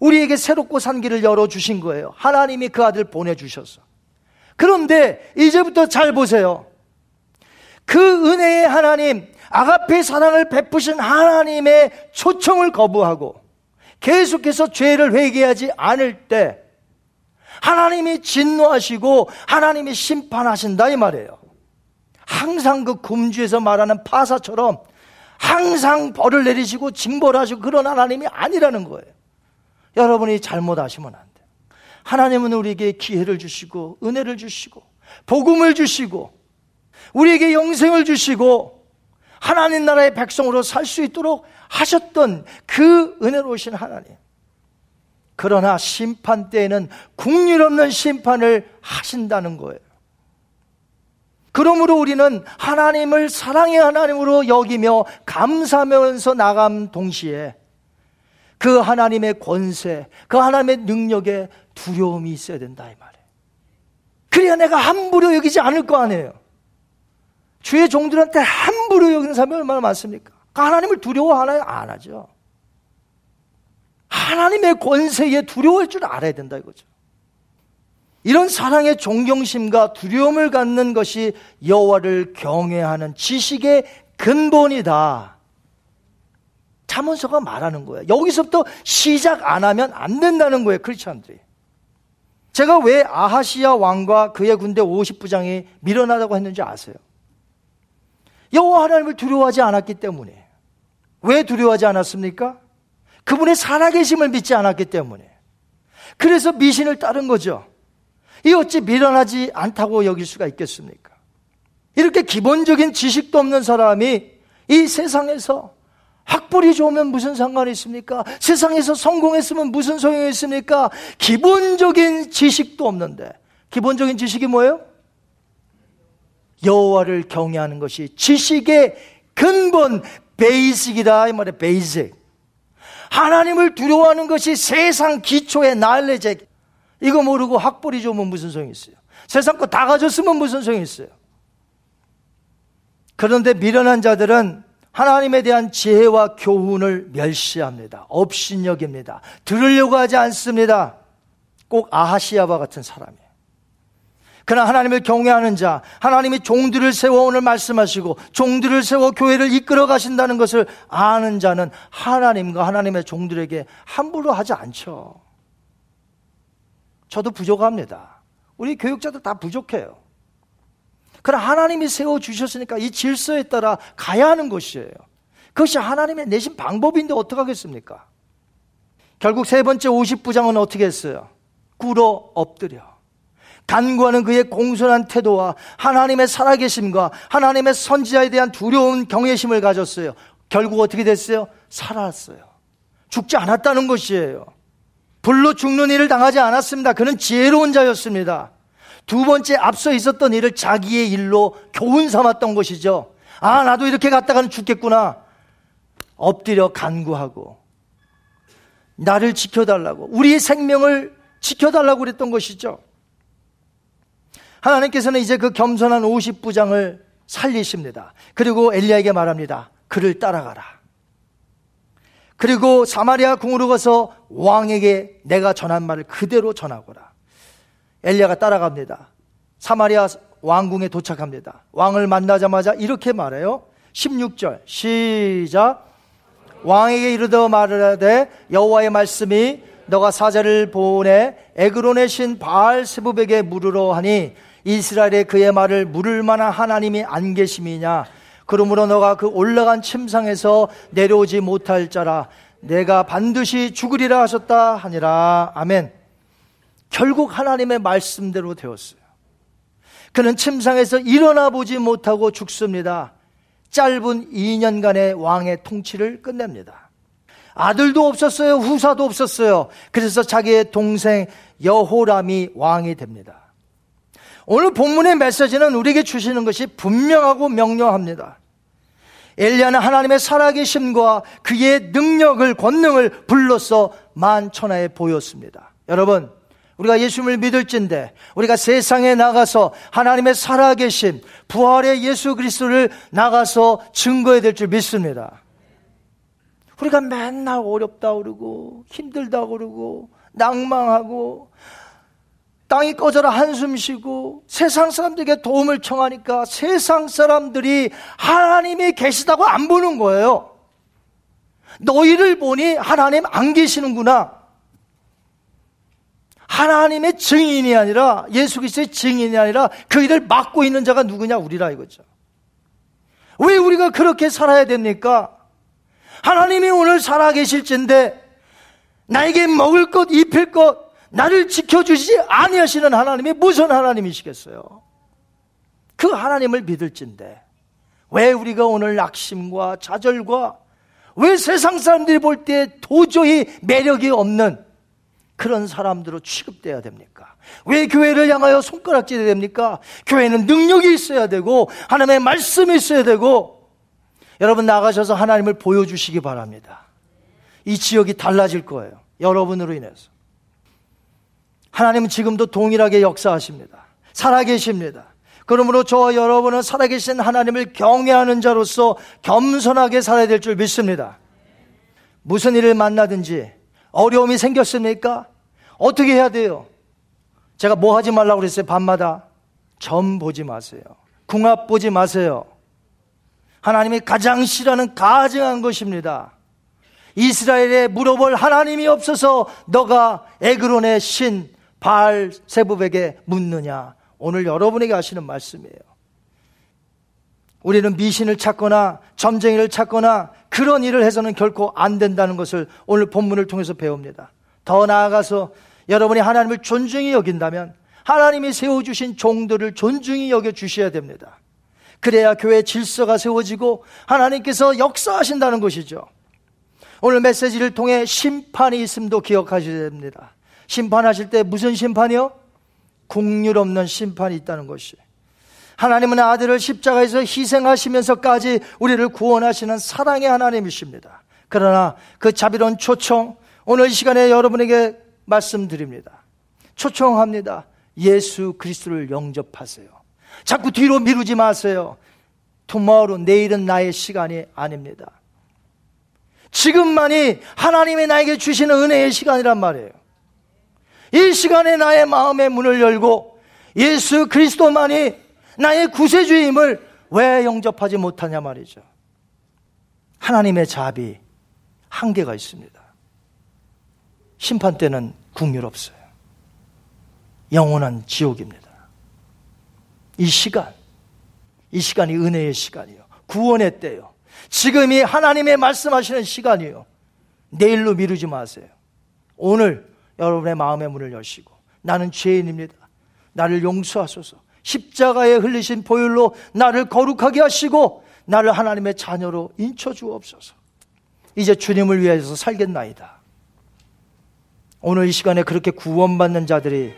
우리에게 새롭고 산 길을 열어주신 거예요. 하나님이 그 아들 보내주셔서. 그런데 이제부터 잘 보세요. 그 은혜의 하나님, 아가페 사랑을 베푸신 하나님의 초청을 거부하고 계속해서 죄를 회개하지 않을 때 하나님이 진노하시고 하나님이 심판하신다 이 말이에요. 항상 그 금주에서 말하는 파사처럼 항상 벌을 내리시고 징벌 하시고 그런 하나님이 아니라는 거예요. 여러분이 잘못하시면 안 돼요. 하나님은 우리에게 기회를 주시고 은혜를 주시고 복음을 주시고 우리에게 영생을 주시고 하나님 나라의 백성으로 살 수 있도록 하셨던 그 은혜로우신 하나님. 그러나 심판 때에는 국률 없는 심판을 하신다는 거예요. 그러므로 우리는 하나님을 사랑의 하나님으로 여기며 감사하면서 나감 동시에 그 하나님의 권세, 그 하나님의 능력에 두려움이 있어야 된다 이 말이에요. 그래야 내가 함부로 여기지 않을 거 아니에요. 주의 종들한테 함부로 여기는 사람이 얼마나 많습니까? 그 하나님을 두려워하나요? 안 하죠. 하나님의 권세에 두려워할 줄 알아야 된다 이거죠. 이런 사랑의 존경심과 두려움을 갖는 것이 여호와를 경외하는 지식의 근본이다. 자문서가 말하는 거예요. 여기서부터 시작 안 하면 안 된다는 거예요, 크리스천들이. 제가 왜 아하시아 왕과 그의 군대 50부장이 밀어나다고 했는지 아세요? 여호와 하나님을 두려워하지 않았기 때문에. 왜 두려워하지 않았습니까? 그분의 살아계심을 믿지 않았기 때문에. 그래서 미신을 따른 거죠. 이 어찌 미련하지 않다고 여길 수가 있겠습니까? 이렇게 기본적인 지식도 없는 사람이 이 세상에서 학벌이 좋으면 무슨 상관이 있습니까? 세상에서 성공했으면 무슨 소용이 있습니까? 기본적인 지식도 없는데 기본적인 지식이 뭐예요? 여호와를 경외하는 것이 지식의 근본 베이직이다 이 말에 베이직. 하나님을 두려워하는 것이 세상 기초의 날레제. 이거 모르고 학벌이 좋으면 무슨 소용이 있어요? 세상 거 다 가졌으면 무슨 소용이 있어요? 그런데 미련한 자들은 하나님에 대한 지혜와 교훈을 멸시합니다. 업신여깁니다. 들으려고 하지 않습니다. 꼭 아하시아와 같은 사람이. 그러나 하나님을 경외하는 자, 하나님이 종들을 세워 오늘 말씀하시고 종들을 세워 교회를 이끌어 가신다는 것을 아는 자는 하나님과 하나님의 종들에게 함부로 하지 않죠. 저도 부족합니다. 우리 교육자도 다 부족해요. 그러나 하나님이 세워 주셨으니까 이 질서에 따라 가야 하는 것이에요. 그것이 하나님의 내신 방법인데 어떡하겠습니까? 결국 세 번째 50부장은 어떻게 했어요? 꿇어 엎드려. 간구하는 그의 공손한 태도와 하나님의 살아계심과 하나님의 선지자에 대한 두려운 경외심을 가졌어요. 결국 어떻게 됐어요? 살았어요. 죽지 않았다는 것이에요. 불로 죽는 일을 당하지 않았습니다. 그는 지혜로운 자였습니다. 두 번째 앞서 있었던 일을 자기의 일로 교훈 삼았던 것이죠. 아, 나도 이렇게 갔다가는 죽겠구나. 엎드려 간구하고, 나를 지켜달라고, 우리의 생명을 지켜달라고 그랬던 것이죠. 하나님께서는 이제 그 겸손한 50부장을 살리십니다. 그리고 엘리야에게 말합니다. 그를 따라가라. 그리고 사마리아 궁으로 가서 왕에게 내가 전한 말을 그대로 전하거라. 엘리야가 따라갑니다. 사마리아 왕궁에 도착합니다. 왕을 만나자마자 이렇게 말해요. 16절 시작 왕에게 이르더 말하되 여호와의 말씀이 너가 사자를 보내 에그론의 신 바알 세부백에 물으러 하니 이스라엘의 그의 말을 물을 만한 하나님이 안 계심이냐? 그러므로 너가 그 올라간 침상에서 내려오지 못할 자라 내가 반드시 죽으리라 하셨다 하니라. 아멘. 결국 하나님의 말씀대로 되었어요. 그는 침상에서 일어나 보지 못하고 죽습니다. 짧은 2년간의 왕의 통치를 끝냅니다. 아들도 없었어요. 후사도 없었어요. 그래서 자기의 동생 여호람이 왕이 됩니다. 오늘 본문의 메시지는 우리에게 주시는 것이 분명하고 명료합니다. 엘리야는 하나님의 살아계심과 그의 능력을 권능을 불러서 만천하에 보였습니다. 여러분 우리가 예수님을 믿을진데 우리가 세상에 나가서 하나님의 살아계신 부활의 예수 그리스도를 나가서 증거해야 될 줄 믿습니다. 우리가 맨날 어렵다 그러고 힘들다 그러고 낭망하고 땅이 꺼져라 한숨 쉬고 세상 사람들에게 도움을 청하니까 세상 사람들이 하나님이 계시다고 안 보는 거예요. 너희를 보니 하나님 안 계시는구나. 하나님의 증인이 아니라 예수 그리스도의 증인이 아니라 그 일을 맡고 있는 자가 누구냐 우리라 이거죠. 왜 우리가 그렇게 살아야 됩니까? 하나님이 오늘 살아계실진데 나에게 먹을 것, 입힐 것, 나를 지켜주시지 아니하시는 하나님이 무슨 하나님이시겠어요? 그 하나님을 믿을진데 왜 우리가 오늘 낙심과 좌절과 왜 세상 사람들이 볼 때 도저히 매력이 없는 그런 사람들로 취급돼야 됩니까? 왜 교회를 향하여 손가락질해야 됩니까? 교회는 능력이 있어야 되고 하나님의 말씀이 있어야 되고 여러분 나가셔서 하나님을 보여주시기 바랍니다. 이 지역이 달라질 거예요. 여러분으로 인해서. 하나님은 지금도 동일하게 역사하십니다. 살아계십니다. 그러므로 저와 여러분은 살아계신 하나님을 경외하는 자로서 겸손하게 살아야 될 줄 믿습니다. 무슨 일을 만나든지 어려움이 생겼습니까? 어떻게 해야 돼요? 제가 뭐 하지 말라고 그랬어요, 밤마다? 점 보지 마세요. 궁합 보지 마세요. 하나님이 가장 싫어하는 가증한 것입니다. 이스라엘에 물어볼 하나님이 없어서 너가 에그론의 신 바알 세부백에 묻느냐? 오늘 여러분에게 하시는 말씀이에요. 우리는 미신을 찾거나 점쟁이를 찾거나 그런 일을 해서는 결코 안 된다는 것을 오늘 본문을 통해서 배웁니다. 더 나아가서 여러분이 하나님을 존중히 여긴다면 하나님이 세워주신 종들을 존중히 여겨 주셔야 됩니다. 그래야 교회 질서가 세워지고 하나님께서 역사하신다는 것이죠. 오늘 메시지를 통해 심판이 있음도 기억하셔야 됩니다. 심판하실 때 무슨 심판이요? 국률 없는 심판이 있다는 것이. 하나님은 아들을 십자가에서 희생하시면서까지 우리를 구원하시는 사랑의 하나님이십니다. 그러나 그 자비로운 초청, 오늘 이 시간에 여러분에게 말씀드립니다. 초청합니다. 예수 그리스도를 영접하세요. 자꾸 뒤로 미루지 마세요. 투마로 내일은 나의 시간이 아닙니다. 지금만이 하나님이 나에게 주시는 은혜의 시간이란 말이에요. 이 시간에 나의 마음의 문을 열고 예수 그리스도만이 나의 구세주임을 왜 영접하지 못하냐 말이죠. 하나님의 자비 한계가 있습니다. 심판 때는 국률 없어요. 영원한 지옥입니다. 이 시간, 이 시간이 은혜의 시간이요. 구원의 때요. 지금이 하나님의 말씀하시는 시간이요. 내일로 미루지 마세요. 오늘 여러분의 마음의 문을 여시고 나는 죄인입니다. 나를 용서하소서. 십자가에 흘리신 보혈로 나를 거룩하게 하시고 나를 하나님의 자녀로 인쳐 주옵소서. 이제 주님을 위해서 살겠나이다. 오늘 이 시간에 그렇게 구원받는 자들이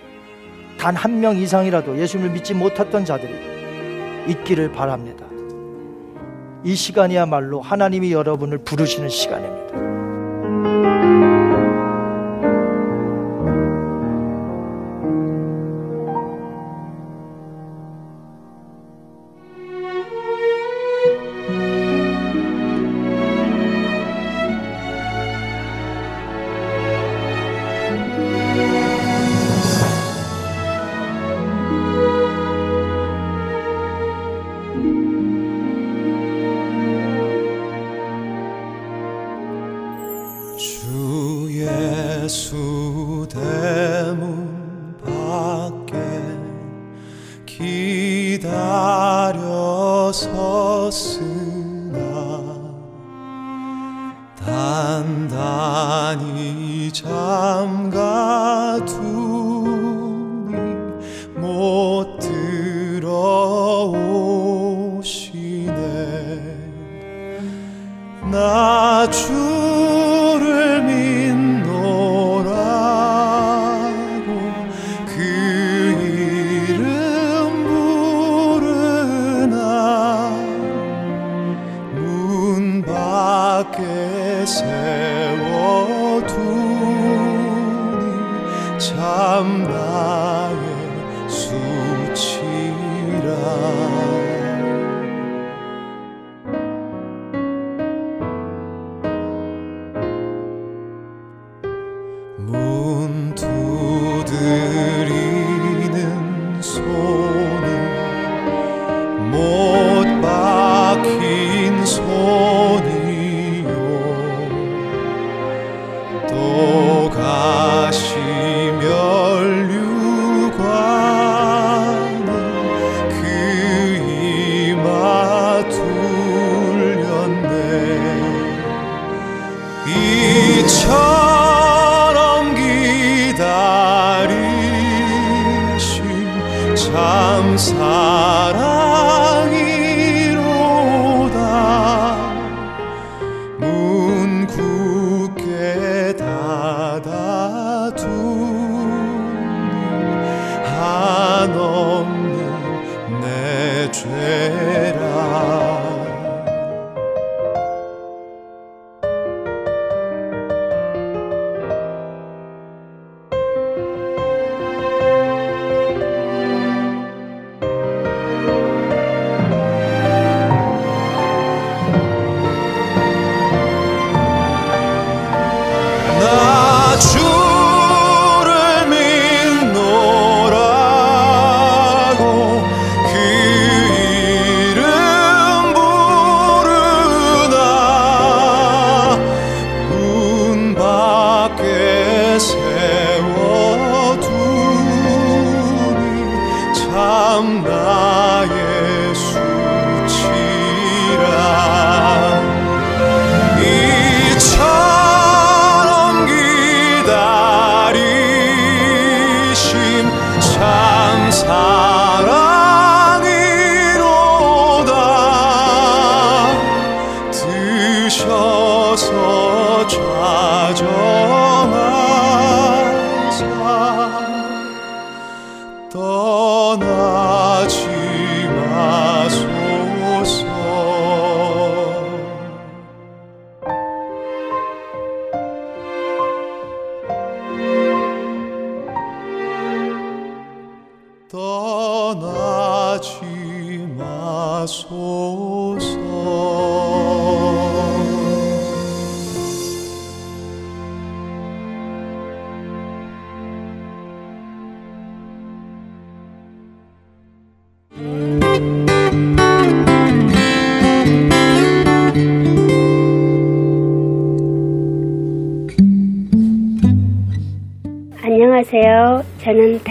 단 한 명 이상이라도 예수님을 믿지 못했던 자들이 있기를 바랍니다. 이 시간이야말로 하나님이 여러분을 부르시는 시간입니다. 세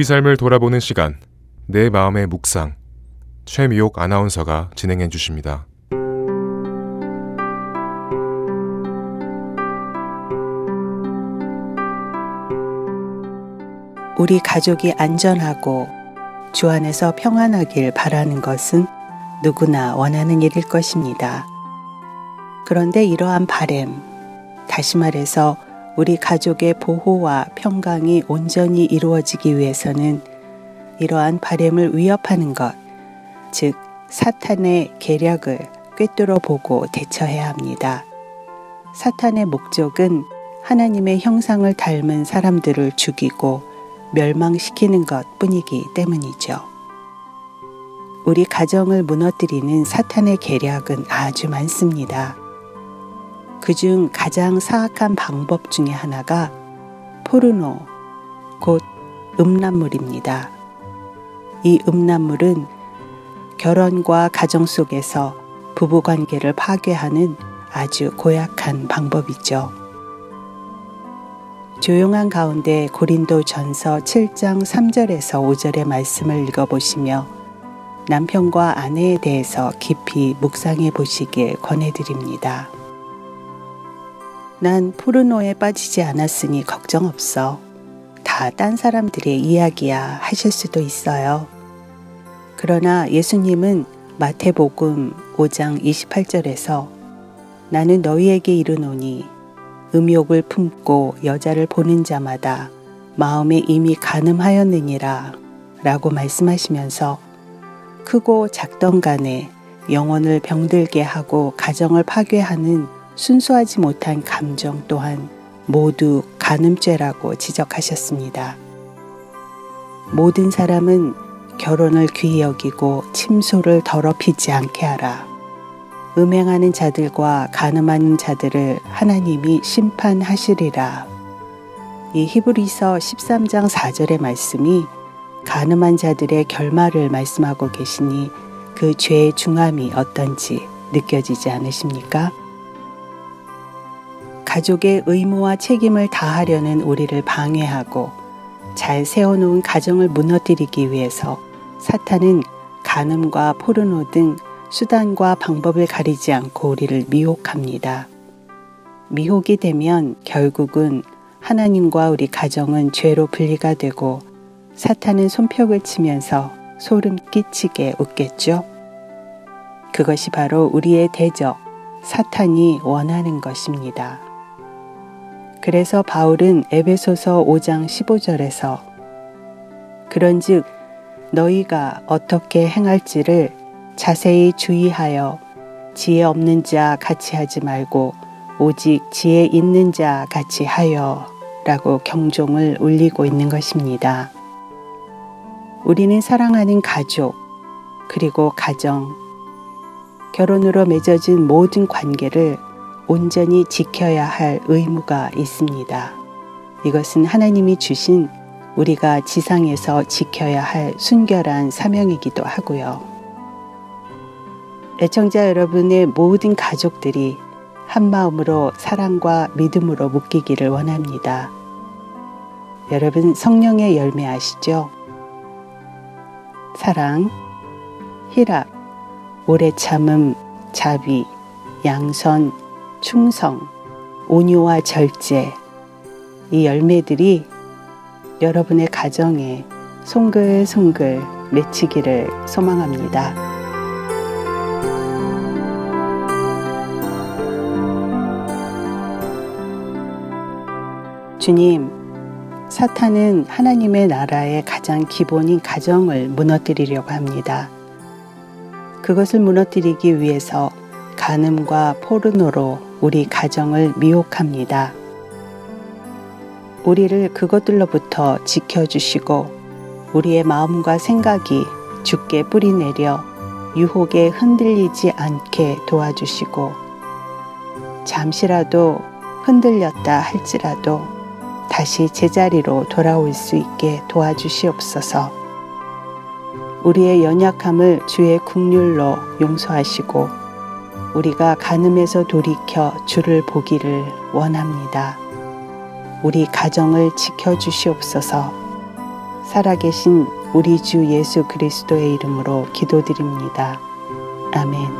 우리 삶을 돌아보는 시간, 내 마음의 묵상. 최미옥 아나운서가 진행해 주십니다. 우리 가족이 안전하고 주 안에서 평안하길 바라는 것은 누구나 원하는 일일 것입니다. 그런데 이러한 바램, 다시 말해서 우리 가족의 보호와 평강이 온전히 이루어지기 위해서는 이러한 바램을 위협하는 것, 즉 사탄의 계략을 꿰뚫어 보고 대처해야 합니다. 사탄의 목적은 하나님의 형상을 닮은 사람들을 죽이고 멸망시키는 것 뿐이기 때문이죠. 우리 가정을 무너뜨리는 사탄의 계략은 아주 많습니다. 그중 가장 사악한 방법 중의 하나가 포르노, 곧 음란물입니다. 이 음란물은 결혼과 가정 속에서 부부 관계를 파괴하는 아주 고약한 방법이죠. 조용한 가운데 고린도 전서 7장 3절에서 5절의 말씀을 읽어보시며 남편과 아내에 대해서 깊이 묵상해 보시길 권해드립니다. 난 포르노에 빠지지 않았으니 걱정 없어. 다 딴 사람들의 이야기야 하실 수도 있어요. 그러나 예수님은 마태복음 5장 28절에서 나는 너희에게 이르노니 음욕을 품고 여자를 보는 자마다 마음에 이미 가늠하였느니라 라고 말씀하시면서 크고 작던 간에 영혼을 병들게 하고 가정을 파괴하는 순수하지 못한 감정 또한 모두 간음죄라고 지적하셨습니다. 모든 사람은 결혼을 귀히 여기고 침소를 더럽히지 않게 하라. 음행하는 자들과 가늠하는 자들을 하나님이 심판하시리라. 이 히브리서 13장 4절의 말씀이 가늠한 자들의 결말을 말씀하고 계시니 그 죄의 중함이 어떤지 느껴지지 않으십니까? 가족의 의무와 책임을 다하려는 우리를 방해하고 잘 세워놓은 가정을 무너뜨리기 위해서 사탄은 간음과 포르노 등 수단과 방법을 가리지 않고 우리를 미혹합니다. 미혹이 되면 결국은 하나님과 우리 가정은 죄로 분리가 되고 사탄은 손뼉을 치면서 소름 끼치게 웃겠죠? 그것이 바로 우리의 대적, 사탄이 원하는 것입니다. 그래서 바울은 에베소서 5장 15절에서 그런즉 너희가 어떻게 행할지를 자세히 주의하여 지혜 없는 자 같이 하지 말고 오직 지혜 있는 자 같이 하여 라고 경종을 울리고 있는 것입니다. 우리는 사랑하는 가족, 그리고 가정, 결혼으로 맺어진 모든 관계를 온전히 지켜야 할 의무가 있습니다. 이것은 하나님이 주신 우리가 지상에서 지켜야 할 순결한 사명이기도 하고요. 애청자 여러분의 모든 가족들이 한 마음으로 사랑과 믿음으로 묶이기를 원합니다. 여러분 성령의 열매 아시죠? 사랑, 희락, 오래 참음, 자비, 양선, 충성, 온유와 절제, 이 열매들이 여러분의 가정에 송글송글 맺히기를 소망합니다. 주님, 사탄은 하나님의 나라의 가장 기본인 가정을 무너뜨리려고 합니다. 그것을 무너뜨리기 위해서 간음과 포르노로 우리 가정을 미혹합니다. 우리를 그것들로부터 지켜주시고 우리의 마음과 생각이 죽게 뿌리내려 유혹에 흔들리지 않게 도와주시고 잠시라도 흔들렸다 할지라도 다시 제자리로 돌아올 수 있게 도와주시옵소서. 우리의 연약함을 주의 국률로 용서하시고 우리가 간음에서 돌이켜 주를 보기를 원합니다. 우리 가정을 지켜주시옵소서 살아계신 우리 주 예수 그리스도의 이름으로 기도드립니다. 아멘.